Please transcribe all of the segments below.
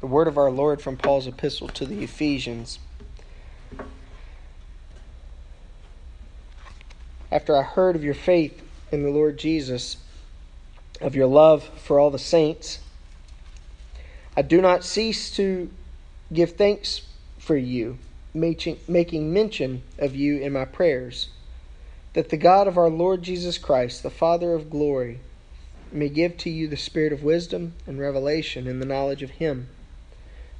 The word of our Lord from Paul's epistle to the Ephesians. After I heard of your faith in the Lord Jesus, of your love for all the saints, I do not cease to give thanks for you, making mention of you in my prayers, that the God of our Lord Jesus Christ, the Father of glory, may give to you the spirit of wisdom and revelation in the knowledge of Him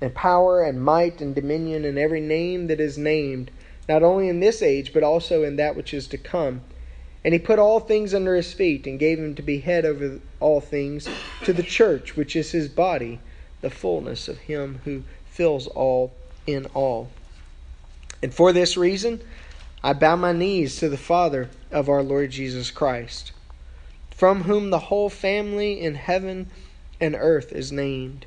and power and might and dominion and every name that is named, not only in this age, but also in that which is to come. And he put all things under his feet, and gave him to be head over all things to the church, which is his body, the fullness of him who fills all in all. And for this reason, I bow my knees to the Father of our Lord Jesus Christ, from whom the whole family in heaven and earth is named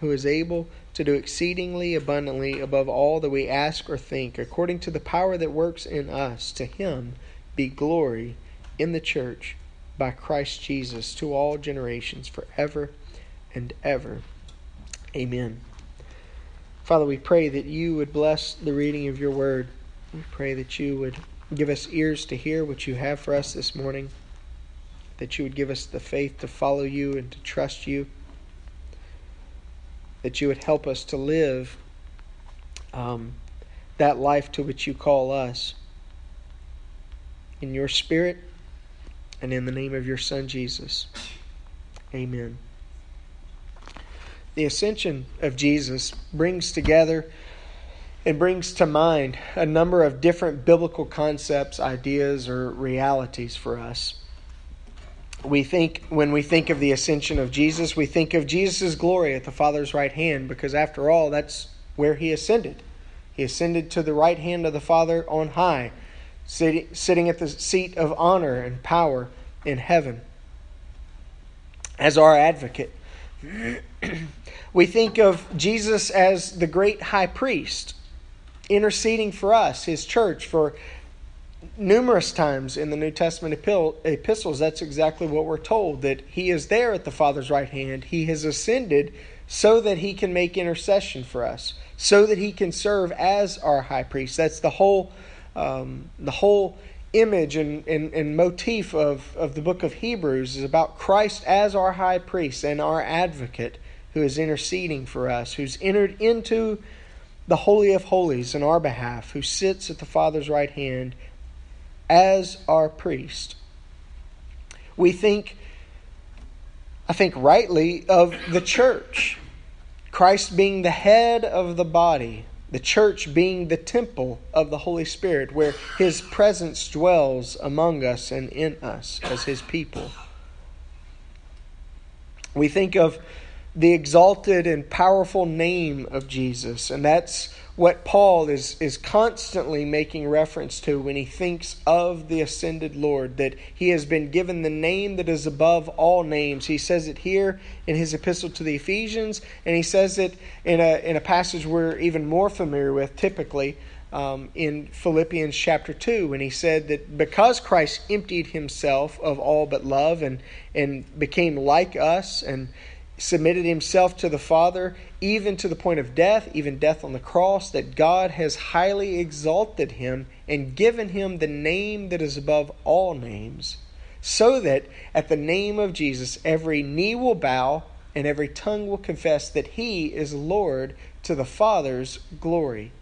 who is able to do exceedingly abundantly above all that we ask or think, according to the power that works in us. To him be glory in the church by Christ Jesus to all generations, forever and ever. Amen. Father, we pray that you would bless the reading of your word. We pray that you would give us ears to hear what you have for us this morning, that you would give us the faith to follow you and to trust you that you would help us to live um, that life to which you call us. In your spirit and in the name of your Son, Jesus. Amen. The ascension of Jesus brings together and brings to mind a number of different biblical concepts, ideas, or realities for us we think when we think of the ascension of Jesus, we think of Jesus' glory at the Father's right hand because after all, that's where he ascended. He ascended to the right hand of the Father on high, sitting at the seat of honor and power in heaven as our advocate. we think of Jesus as the great high priest interceding for us, his church, for numerous times in the New Testament epistles, that's exactly what we're told that he is there at the Father's right hand. He has ascended so that he can make intercession for us, so that he can serve as our high priest. That's the whole, um, the whole image and, and, and motif of, of the book of Hebrews is about Christ as our high priest and our advocate who is interceding for us, who's entered into the Holy of Holies in our behalf, who sits at the Father's right hand as our priest. We think, I think rightly, of the church. Christ being the head of the body, the church being the temple of the Holy Spirit, where his presence dwells among us and in us as his people. We think of the exalted and powerful name of Jesus, and that's what Paul is, is constantly making reference to when he thinks of the ascended Lord, that he has been given the name that is above all names. He says it here in his epistle to the Ephesians, and he says it in a, in a passage we're even more familiar with typically um, in Philippians chapter 2, when he said that because Christ emptied himself of all but love and, and became like us and submitted himself to the Father, even to the point of death, even death on the cross, that God has highly exalted him and given him the name that is above all names, so that at the name of Jesus every knee will bow and every tongue will confess that he is Lord to the Father's glory.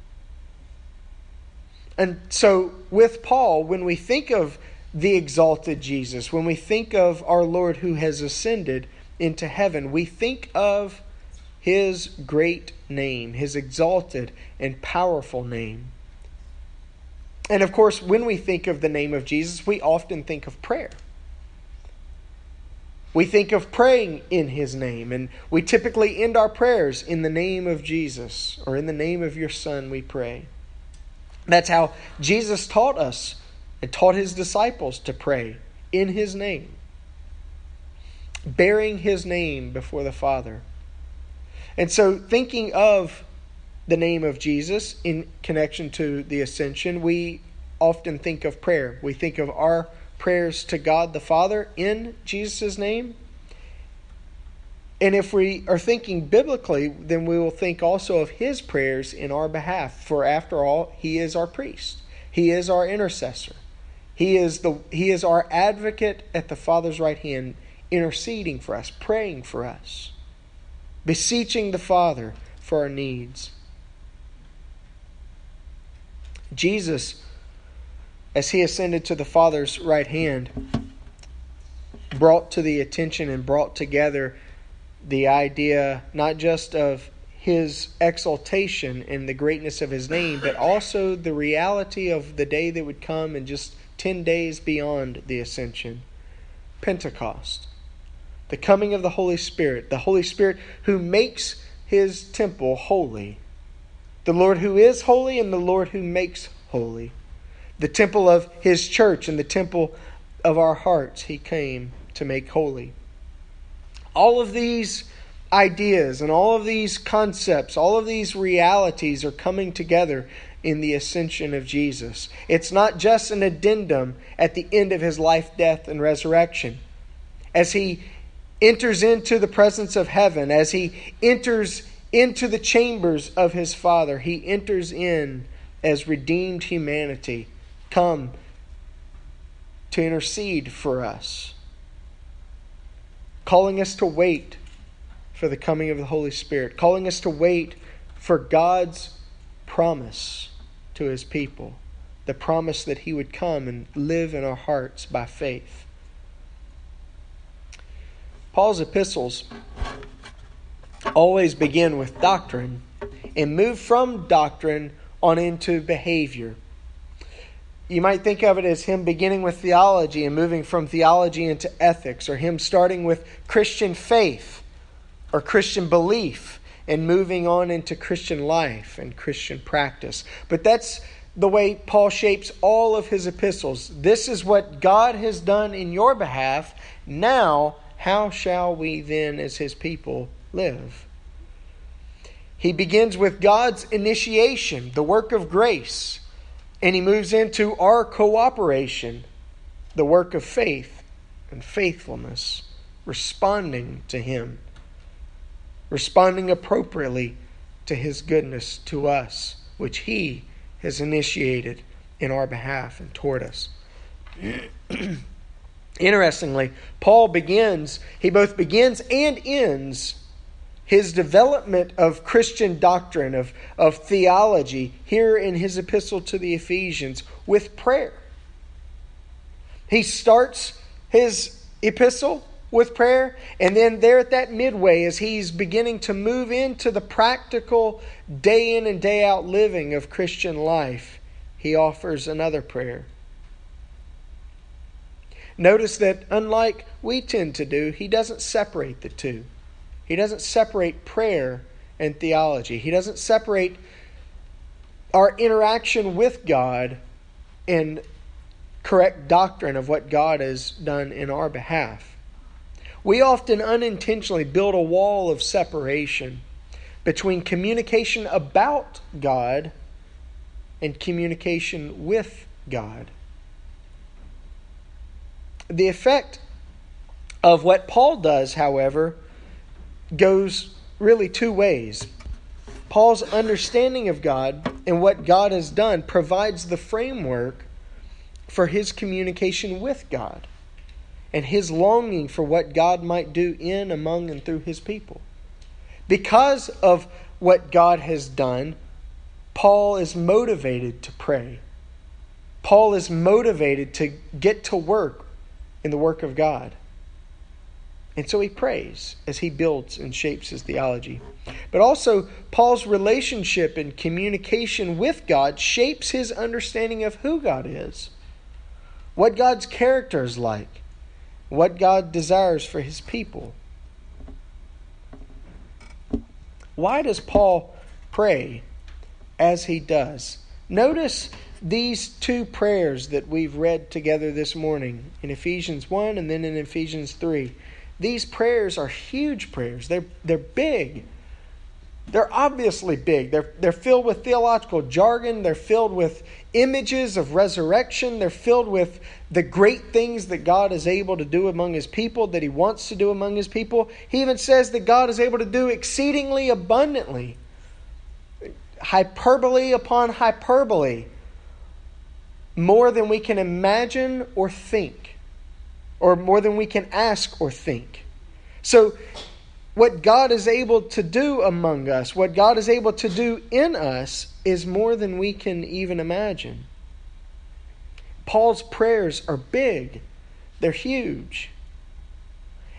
And so, with Paul, when we think of the exalted Jesus, when we think of our Lord who has ascended into heaven, we think of his great name, his exalted and powerful name. And of course, when we think of the name of Jesus, we often think of prayer. We think of praying in his name, and we typically end our prayers in the name of Jesus or in the name of your Son, we pray. That's how Jesus taught us and taught his disciples to pray in his name, bearing his name before the Father. And so, thinking of the name of Jesus in connection to the ascension, we often think of prayer. We think of our prayers to God the Father in Jesus' name. And if we are thinking biblically, then we will think also of his prayers in our behalf. For after all, he is our priest. He is our intercessor. He is the he is our advocate at the Father's right hand, interceding for us, praying for us, beseeching the Father for our needs. Jesus as he ascended to the Father's right hand, brought to the attention and brought together the idea not just of his exaltation and the greatness of his name, but also the reality of the day that would come and just 10 days beyond the ascension Pentecost. The coming of the Holy Spirit, the Holy Spirit who makes his temple holy. The Lord who is holy and the Lord who makes holy the temple of his church and the temple of our hearts he came to make holy. All of these ideas and all of these concepts, all of these realities are coming together in the ascension of Jesus. It's not just an addendum at the end of his life, death, and resurrection. As he enters into the presence of heaven, as he enters into the chambers of his Father, he enters in as redeemed humanity. Come to intercede for us, calling us to wait for the coming of the Holy Spirit, calling us to wait for God's promise to his people, the promise that he would come and live in our hearts by faith. Paul's epistles always begin with doctrine and move from doctrine on into behavior you might think of it as him beginning with theology and moving from theology into ethics, or him starting with Christian faith or Christian belief and moving on into Christian life and Christian practice. But that's the way Paul shapes all of his epistles. This is what God has done in your behalf. Now, how shall we then, as his people, live? He begins with God's initiation, the work of grace. And he moves into our cooperation, the work of faith and faithfulness, responding to him, responding appropriately to his goodness to us, which he has initiated in our behalf and toward us. Interestingly, Paul begins, he both begins and ends his development of Christian doctrine, of, of theology, here in his epistle to the Ephesians with prayer. He starts his epistle with prayer, and then there at that midway, as he's beginning to move into the practical day in and day out living of Christian life, he offers another prayer. Notice that, unlike we tend to do, he doesn't separate the two. He doesn't separate prayer and theology. He doesn't separate our interaction with God and correct doctrine of what God has done in our behalf. We often unintentionally build a wall of separation between communication about God and communication with God. The effect of what Paul does, however, goes really two ways. Paul's understanding of God and what God has done provides the framework for his communication with God and his longing for what God might do in, among, and through his people. Because of what God has done, Paul is motivated to pray. Paul is motivated to get to work in the work of God. And so he prays as he builds and shapes his theology. But also, Paul's relationship and communication with God shapes his understanding of who God is, what God's character is like, what God desires for his people. Why does Paul pray as he does? Notice these two prayers that we've read together this morning in Ephesians 1 and then in Ephesians 3. These prayers are huge prayers. They're, they're big. They're obviously big. They're, they're filled with theological jargon. They're filled with images of resurrection. They're filled with the great things that God is able to do among His people, that He wants to do among His people. He even says that God is able to do exceedingly abundantly, hyperbole upon hyperbole, more than we can imagine or think, or more than we can ask or think. So, what God is able to do among us, what God is able to do in us, is more than we can even imagine. Paul's prayers are big, they're huge.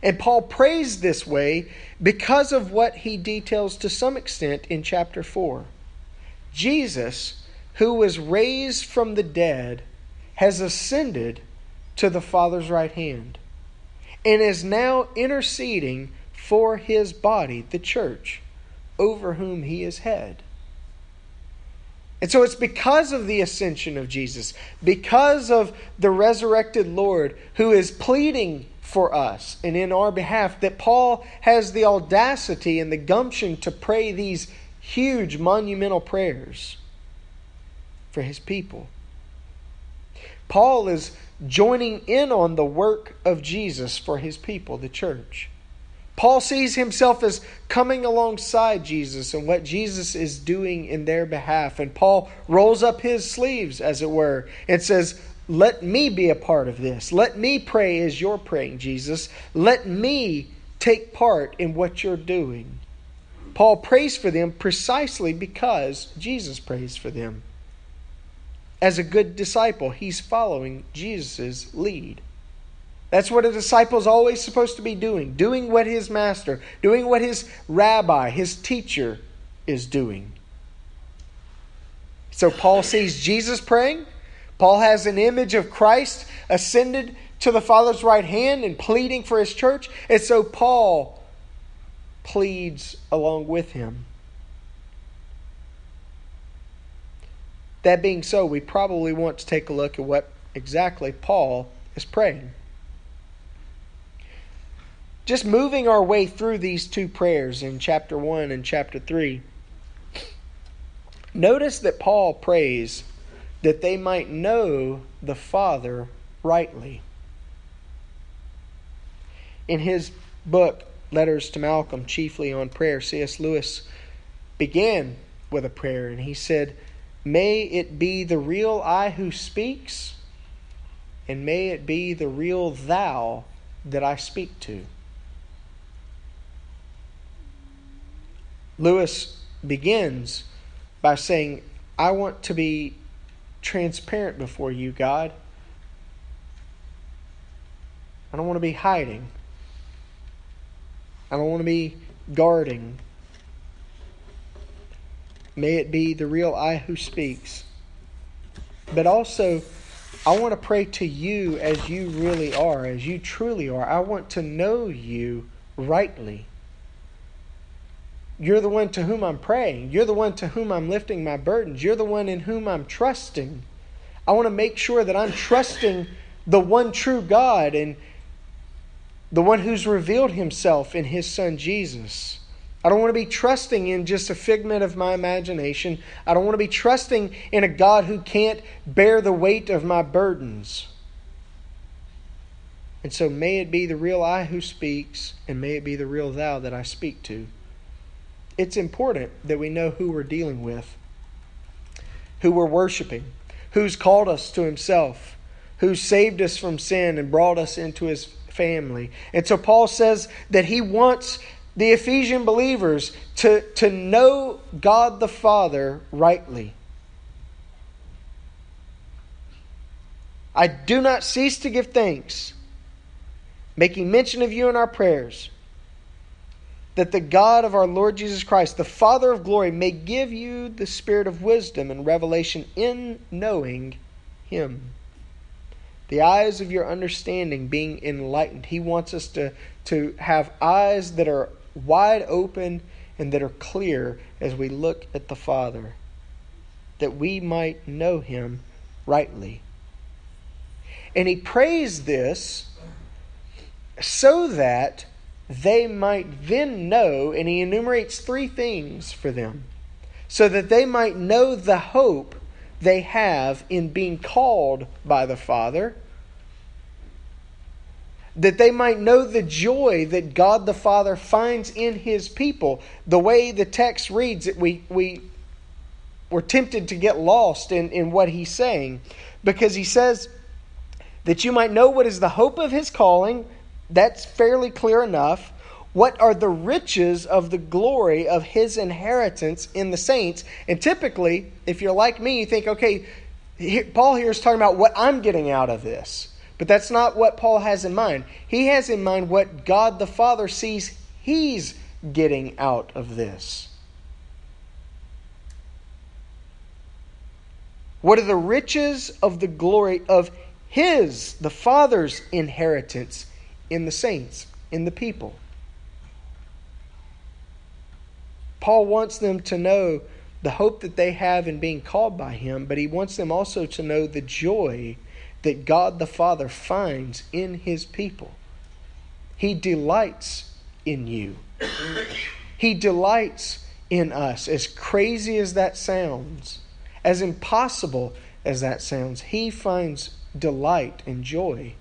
And Paul prays this way because of what he details to some extent in chapter 4. Jesus, who was raised from the dead, has ascended to the Father's right hand and is now interceding for his body, the church, over whom he is head. And so it's because of the ascension of Jesus, because of the resurrected Lord who is pleading for us and in our behalf, that Paul has the audacity and the gumption to pray these huge, monumental prayers for his people. Paul is joining in on the work of Jesus for his people, the church. Paul sees himself as coming alongside Jesus and what Jesus is doing in their behalf. And Paul rolls up his sleeves, as it were, and says, Let me be a part of this. Let me pray as you're praying, Jesus. Let me take part in what you're doing. Paul prays for them precisely because Jesus prays for them. As a good disciple, he's following Jesus' lead. That's what a disciple is always supposed to be doing doing what his master, doing what his rabbi, his teacher is doing. So Paul sees Jesus praying. Paul has an image of Christ ascended to the Father's right hand and pleading for his church. And so Paul pleads along with him. That being so, we probably want to take a look at what exactly Paul is praying just moving our way through these two prayers in chapter 1 and chapter 3, notice that Paul prays that they might know the Father rightly. In his book, Letters to Malcolm, chiefly on prayer, C.S. Lewis began with a prayer, and he said, May it be the real I who speaks, and may it be the real thou that I speak to. Lewis begins by saying, I want to be transparent before you, God. I don't want to be hiding. I don't want to be guarding. May it be the real I who speaks. But also, I want to pray to you as you really are, as you truly are. I want to know you rightly. You're the one to whom I'm praying. You're the one to whom I'm lifting my burdens. You're the one in whom I'm trusting. I want to make sure that I'm trusting the one true God and the one who's revealed himself in his son Jesus. I don't want to be trusting in just a figment of my imagination. I don't want to be trusting in a God who can't bear the weight of my burdens. And so may it be the real I who speaks, and may it be the real thou that I speak to it's important that we know who we're dealing with, who we're worshiping, who's called us to Himself, who saved us from sin and brought us into His family. And so Paul says that he wants the Ephesian believers to, to know God the Father rightly. I do not cease to give thanks, making mention of you in our prayers, that the God of our Lord Jesus Christ, the Father of glory, may give you the spirit of wisdom and revelation in knowing him. The eyes of your understanding being enlightened. He wants us to, to have eyes that are wide open and that are clear as we look at the Father, that we might know him rightly. And he prays this so that they might then know, and he enumerates three things for them, so that they might know the hope they have in being called by the Father, that they might know the joy that God the Father finds in his people. The way the text reads it, we, we were tempted to get lost in, in what he's saying because he says that you might know what is the hope of his calling. That's fairly clear enough. What are the riches of the glory of his inheritance in the saints? And typically, if you're like me, you think, okay, Paul here is talking about what I'm getting out of this. But that's not what Paul has in mind. He has in mind what God the Father sees he's getting out of this. What are the riches of the glory of his, the Father's inheritance in the saints, in the people? Paul wants them to know the hope that they have in being called by him, but he wants them also to know the joy that God the Father finds in his people. He delights in you. he delights in us. As crazy as that sounds, as impossible as that sounds, he finds delight and joy.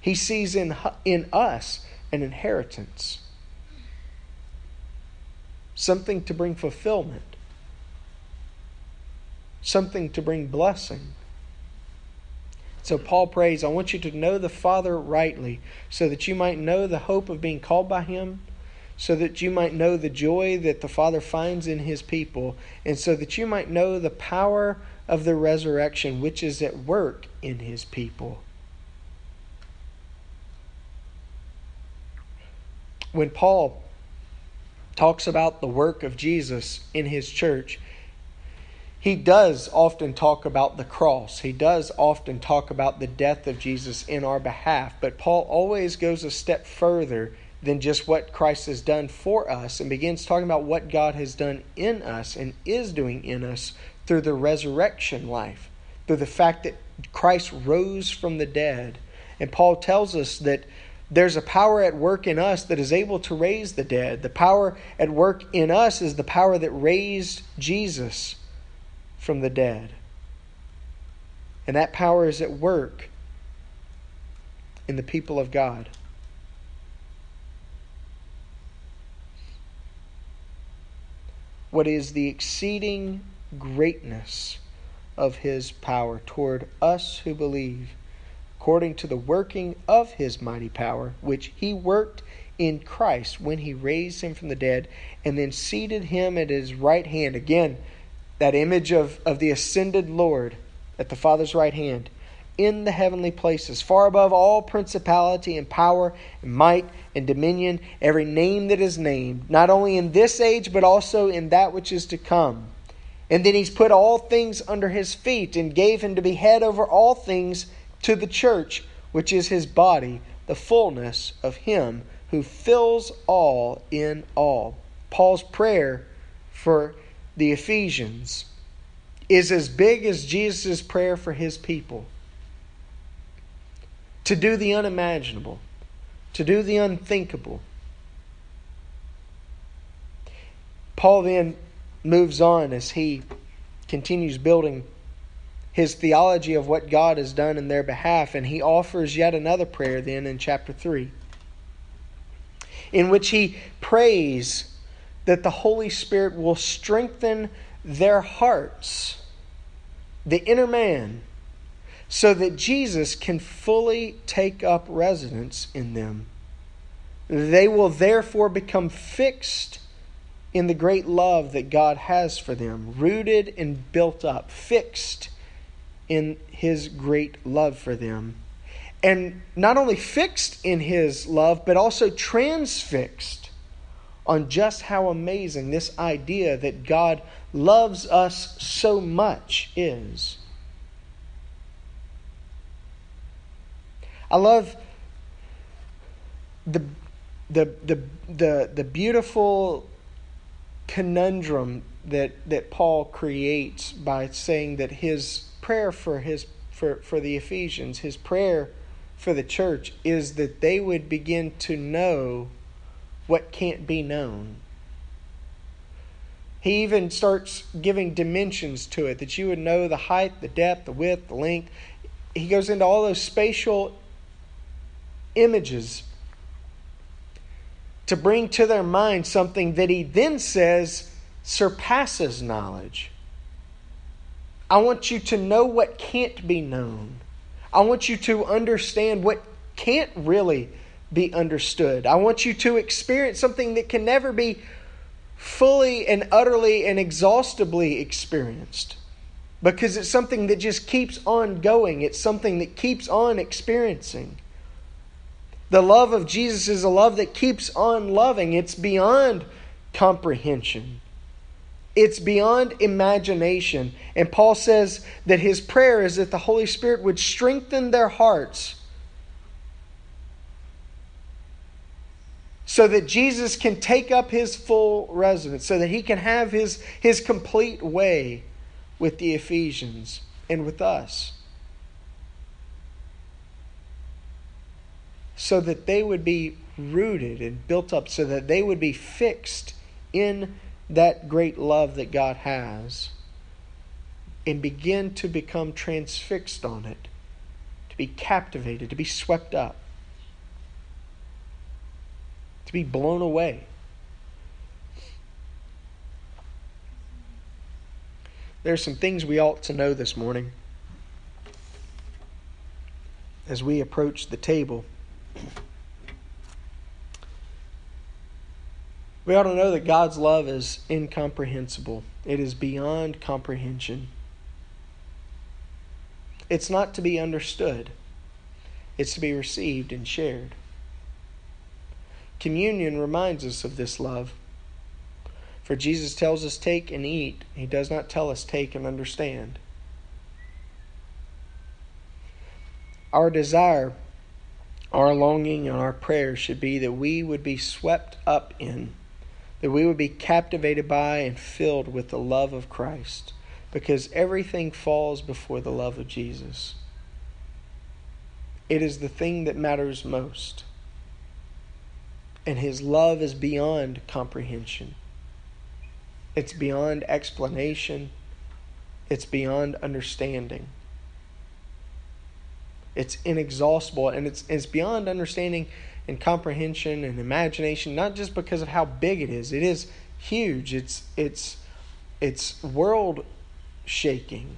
He sees in, in us an inheritance something to bring fulfillment, something to bring blessing. So Paul prays, I want you to know the Father rightly, so that you might know the hope of being called by Him, so that you might know the joy that the Father finds in His people, and so that you might know the power of the resurrection which is at work in His people. When Paul talks about the work of Jesus in his church, he does often talk about the cross. He does often talk about the death of Jesus in our behalf. But Paul always goes a step further than just what Christ has done for us and begins talking about what God has done in us and is doing in us through the resurrection life, through the fact that Christ rose from the dead. And Paul tells us that there's a power at work in us that is able to raise the dead. The power at work in us is the power that raised Jesus from the dead. And that power is at work in the people of God. What is the exceeding greatness of his power toward us who believe? According to the working of his mighty power, which he worked in Christ when he raised him from the dead and then seated him at his right hand. Again, that image of, of the ascended Lord at the Father's right hand in the heavenly places, far above all principality and power and might and dominion, every name that is named, not only in this age, but also in that which is to come. And then he's put all things under his feet and gave him to be head over all things to the church, which is his body, the fullness of him who fills all in all. Paul's prayer for the Ephesians is as big as Jesus' prayer for his people to do the unimaginable, to do the unthinkable. Paul then moves on as he continues building his theology of what God has done in their behalf, and he offers yet another prayer then in chapter 3, in which he prays that the Holy Spirit will strengthen their hearts, the inner man, so that Jesus can fully take up residence in them. They will therefore become fixed in the great love that God has for them, rooted and built up, fixed in his great love for them. And not only fixed in his love, but also transfixed on just how amazing this idea that God loves us so much is. I love the the the the, the beautiful conundrum that that Paul creates by saying that his prayer for his for, for the Ephesians, his prayer for the church is that they would begin to know what can't be known. He even starts giving dimensions to it that you would know the height, the depth, the width, the length. He goes into all those spatial images to bring to their mind something that he then says surpasses knowledge. I want you to know what can't be known. I want you to understand what can't really be understood. I want you to experience something that can never be fully and utterly and exhaustively experienced because it's something that just keeps on going, it's something that keeps on experiencing. The love of Jesus is a love that keeps on loving. It's beyond comprehension. It's beyond imagination. And Paul says that his prayer is that the Holy Spirit would strengthen their hearts so that Jesus can take up his full residence, so that he can have his, his complete way with the Ephesians and with us. so that they would be rooted and built up, so that they would be fixed in that great love that God has and begin to become transfixed on it, to be captivated, to be swept up, to be blown away. There are some things we ought to know this morning as we approach the table. We ought to know that God's love is incomprehensible, it is beyond comprehension. It's not to be understood, it's to be received and shared. Communion reminds us of this love. For Jesus tells us, Take and eat. He does not tell us, Take and understand. Our desire our longing and our prayer should be that we would be swept up in, that we would be captivated by and filled with the love of Christ, because everything falls before the love of Jesus. It is the thing that matters most. And his love is beyond comprehension. It's beyond explanation. It's beyond understanding. It's inexhaustible and it's, it's beyond understanding and comprehension and imagination, not just because of how big it is. It is huge. It's it's it's world shaking.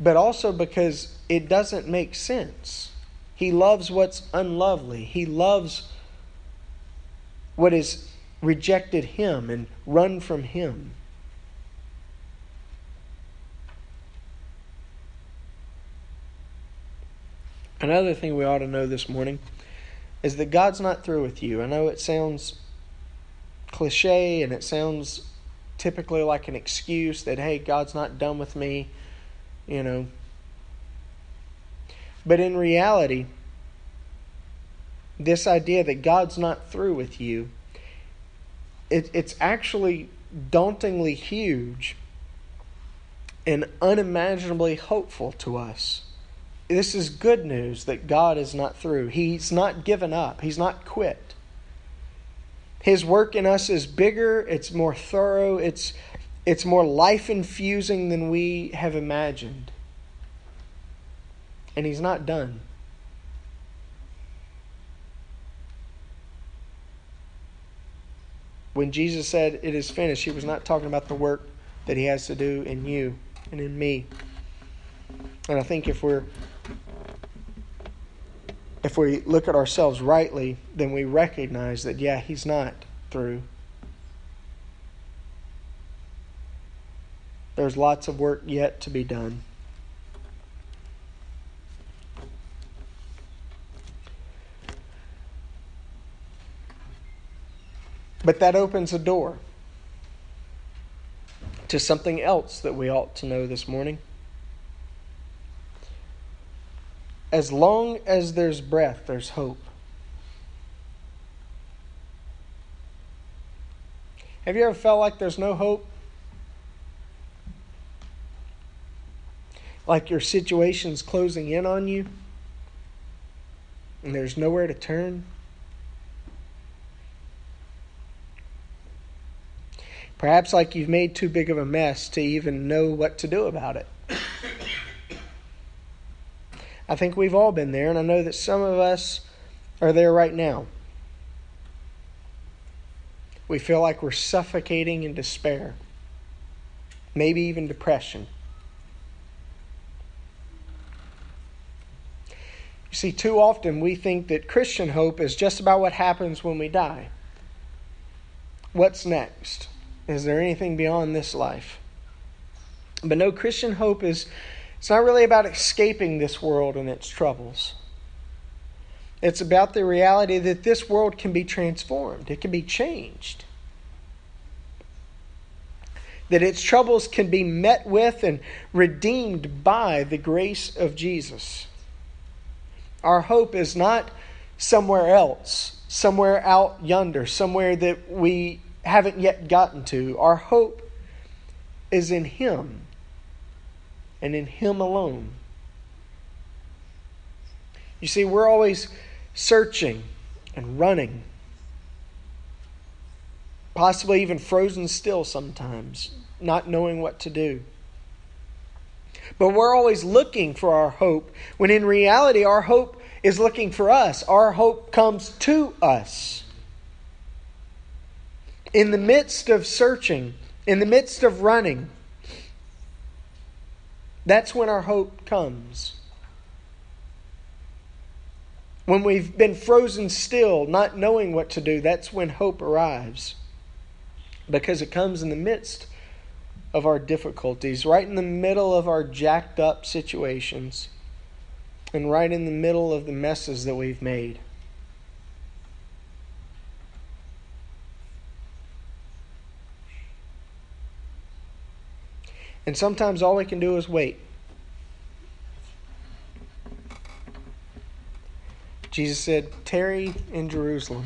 But also because it doesn't make sense. He loves what's unlovely. He loves what has rejected him and run from him. Another thing we ought to know this morning is that God's not through with you. I know it sounds cliche and it sounds typically like an excuse that, hey, God's not done with me, you know. But in reality, this idea that God's not through with you, it, it's actually dauntingly huge and unimaginably hopeful to us this is good news that God is not through. He's not given up, He's not quit. His work in us is bigger, it's more thorough, it's, it's more life infusing than we have imagined. And He's not done. When Jesus said, It is finished, He was not talking about the work that He has to do in you and in me. And I think if we're if we look at ourselves rightly, then we recognize that, yeah, He's not through. There's lots of work yet to be done. But that opens a door to something else that we ought to know this morning. As long as there's breath, there's hope. Have you ever felt like there's no hope? Like your situation's closing in on you and there's nowhere to turn? Perhaps like you've made too big of a mess to even know what to do about it. I think we've all been there, and I know that some of us are there right now. We feel like we're suffocating in despair, maybe even depression. You see, too often we think that Christian hope is just about what happens when we die. What's next? Is there anything beyond this life? But no, Christian hope is it's not really about escaping this world and its troubles. It's about the reality that this world can be transformed, it can be changed. That its troubles can be met with and redeemed by the grace of Jesus. Our hope is not somewhere else, somewhere out yonder, somewhere that we haven't yet gotten to. Our hope is in Him and in Him alone. You see, we're always searching and running, possibly even frozen still sometimes, not knowing what to do. But we're always looking for our hope, when in reality, our hope is looking for us. Our hope comes to us in the midst of searching, in the midst of running, that's when our hope comes. When we've been frozen still, not knowing what to do, that's when hope arrives. Because it comes in the midst of our difficulties, right in the middle of our jacked up situations, and right in the middle of the messes that we've made. And sometimes all we can do is wait. Jesus said, Tarry in Jerusalem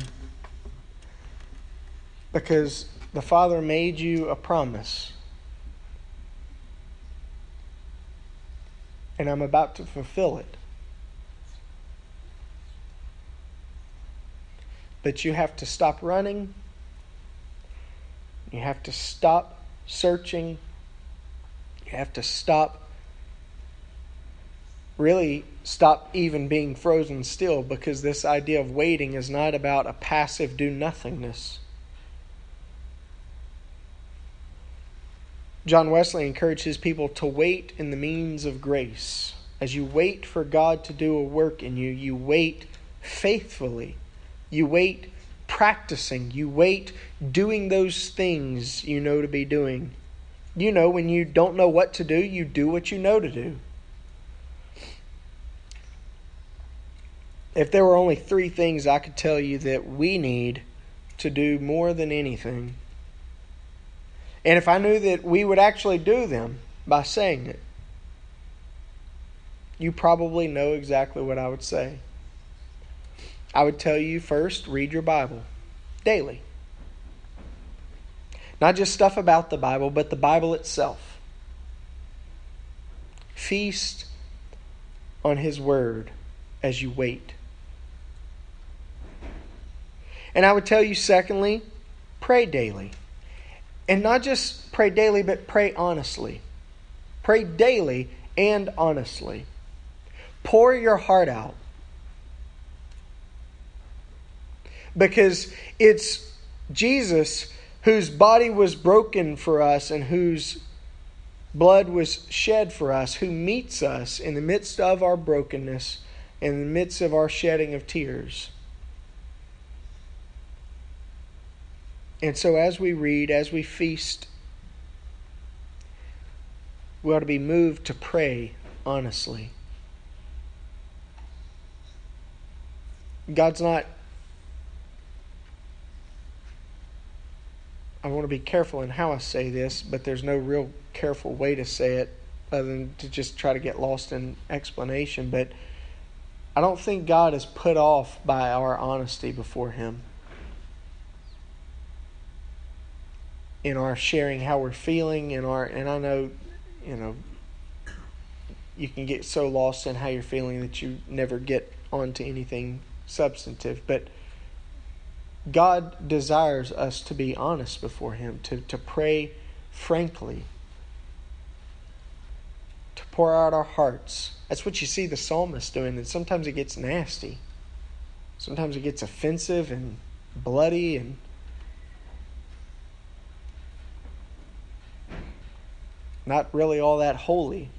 because the Father made you a promise. And I'm about to fulfill it. But you have to stop running. You have to stop searching you have to stop, really stop even being frozen still because this idea of waiting is not about a passive do nothingness. John Wesley encouraged his people to wait in the means of grace. As you wait for God to do a work in you, you wait faithfully. You wait practicing. You wait doing those things you know to be doing. You know, when you don't know what to do, you do what you know to do. If there were only three things I could tell you that we need to do more than anything, and if I knew that we would actually do them by saying it, you probably know exactly what I would say. I would tell you first, read your Bible daily. Not just stuff about the Bible, but the Bible itself. Feast on His Word as you wait. And I would tell you, secondly, pray daily. And not just pray daily, but pray honestly. Pray daily and honestly. Pour your heart out. Because it's Jesus whose body was broken for us and whose blood was shed for us, who meets us in the midst of our brokenness, in the midst of our shedding of tears. And so, as we read, as we feast, we ought to be moved to pray honestly. God's not I want to be careful in how I say this, but there's no real careful way to say it other than to just try to get lost in explanation. But I don't think God is put off by our honesty before Him. In our sharing how we're feeling, in our and I know, you know, you can get so lost in how you're feeling that you never get onto anything substantive. But God desires us to be honest before Him, to, to pray frankly, to pour out our hearts. That's what you see the psalmist doing, and sometimes it gets nasty. Sometimes it gets offensive and bloody and not really all that holy.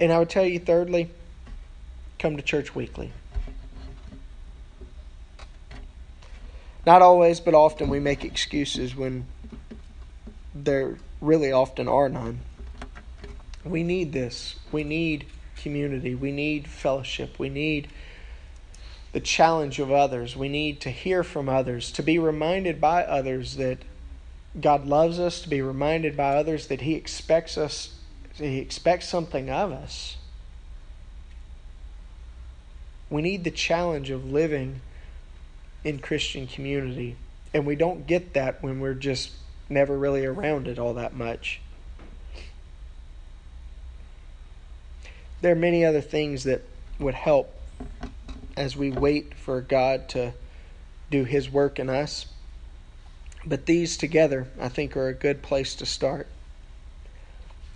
And I would tell you, thirdly, come to church weekly. Not always, but often we make excuses when there really often are none. We need this. We need community. We need fellowship. We need the challenge of others. We need to hear from others, to be reminded by others that God loves us, to be reminded by others that He expects us he expects something of us. We need the challenge of living in Christian community, and we don't get that when we're just never really around it all that much. There are many other things that would help as we wait for God to do His work in us. But these together, I think, are a good place to start.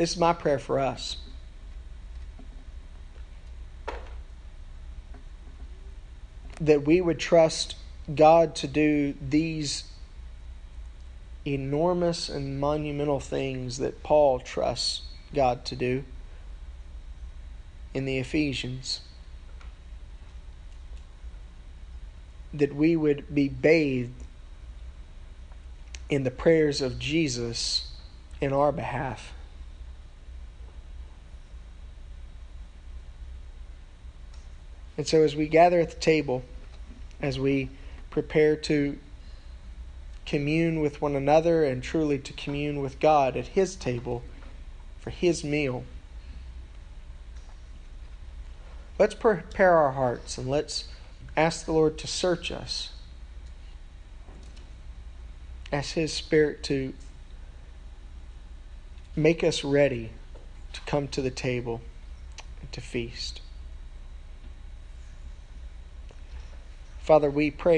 This is my prayer for us. That we would trust God to do these enormous and monumental things that Paul trusts God to do in the Ephesians. That we would be bathed in the prayers of Jesus in our behalf. And so, as we gather at the table, as we prepare to commune with one another and truly to commune with God at His table for His meal, let's prepare our hearts and let's ask the Lord to search us. Ask His Spirit to make us ready to come to the table and to feast. Father, we pray.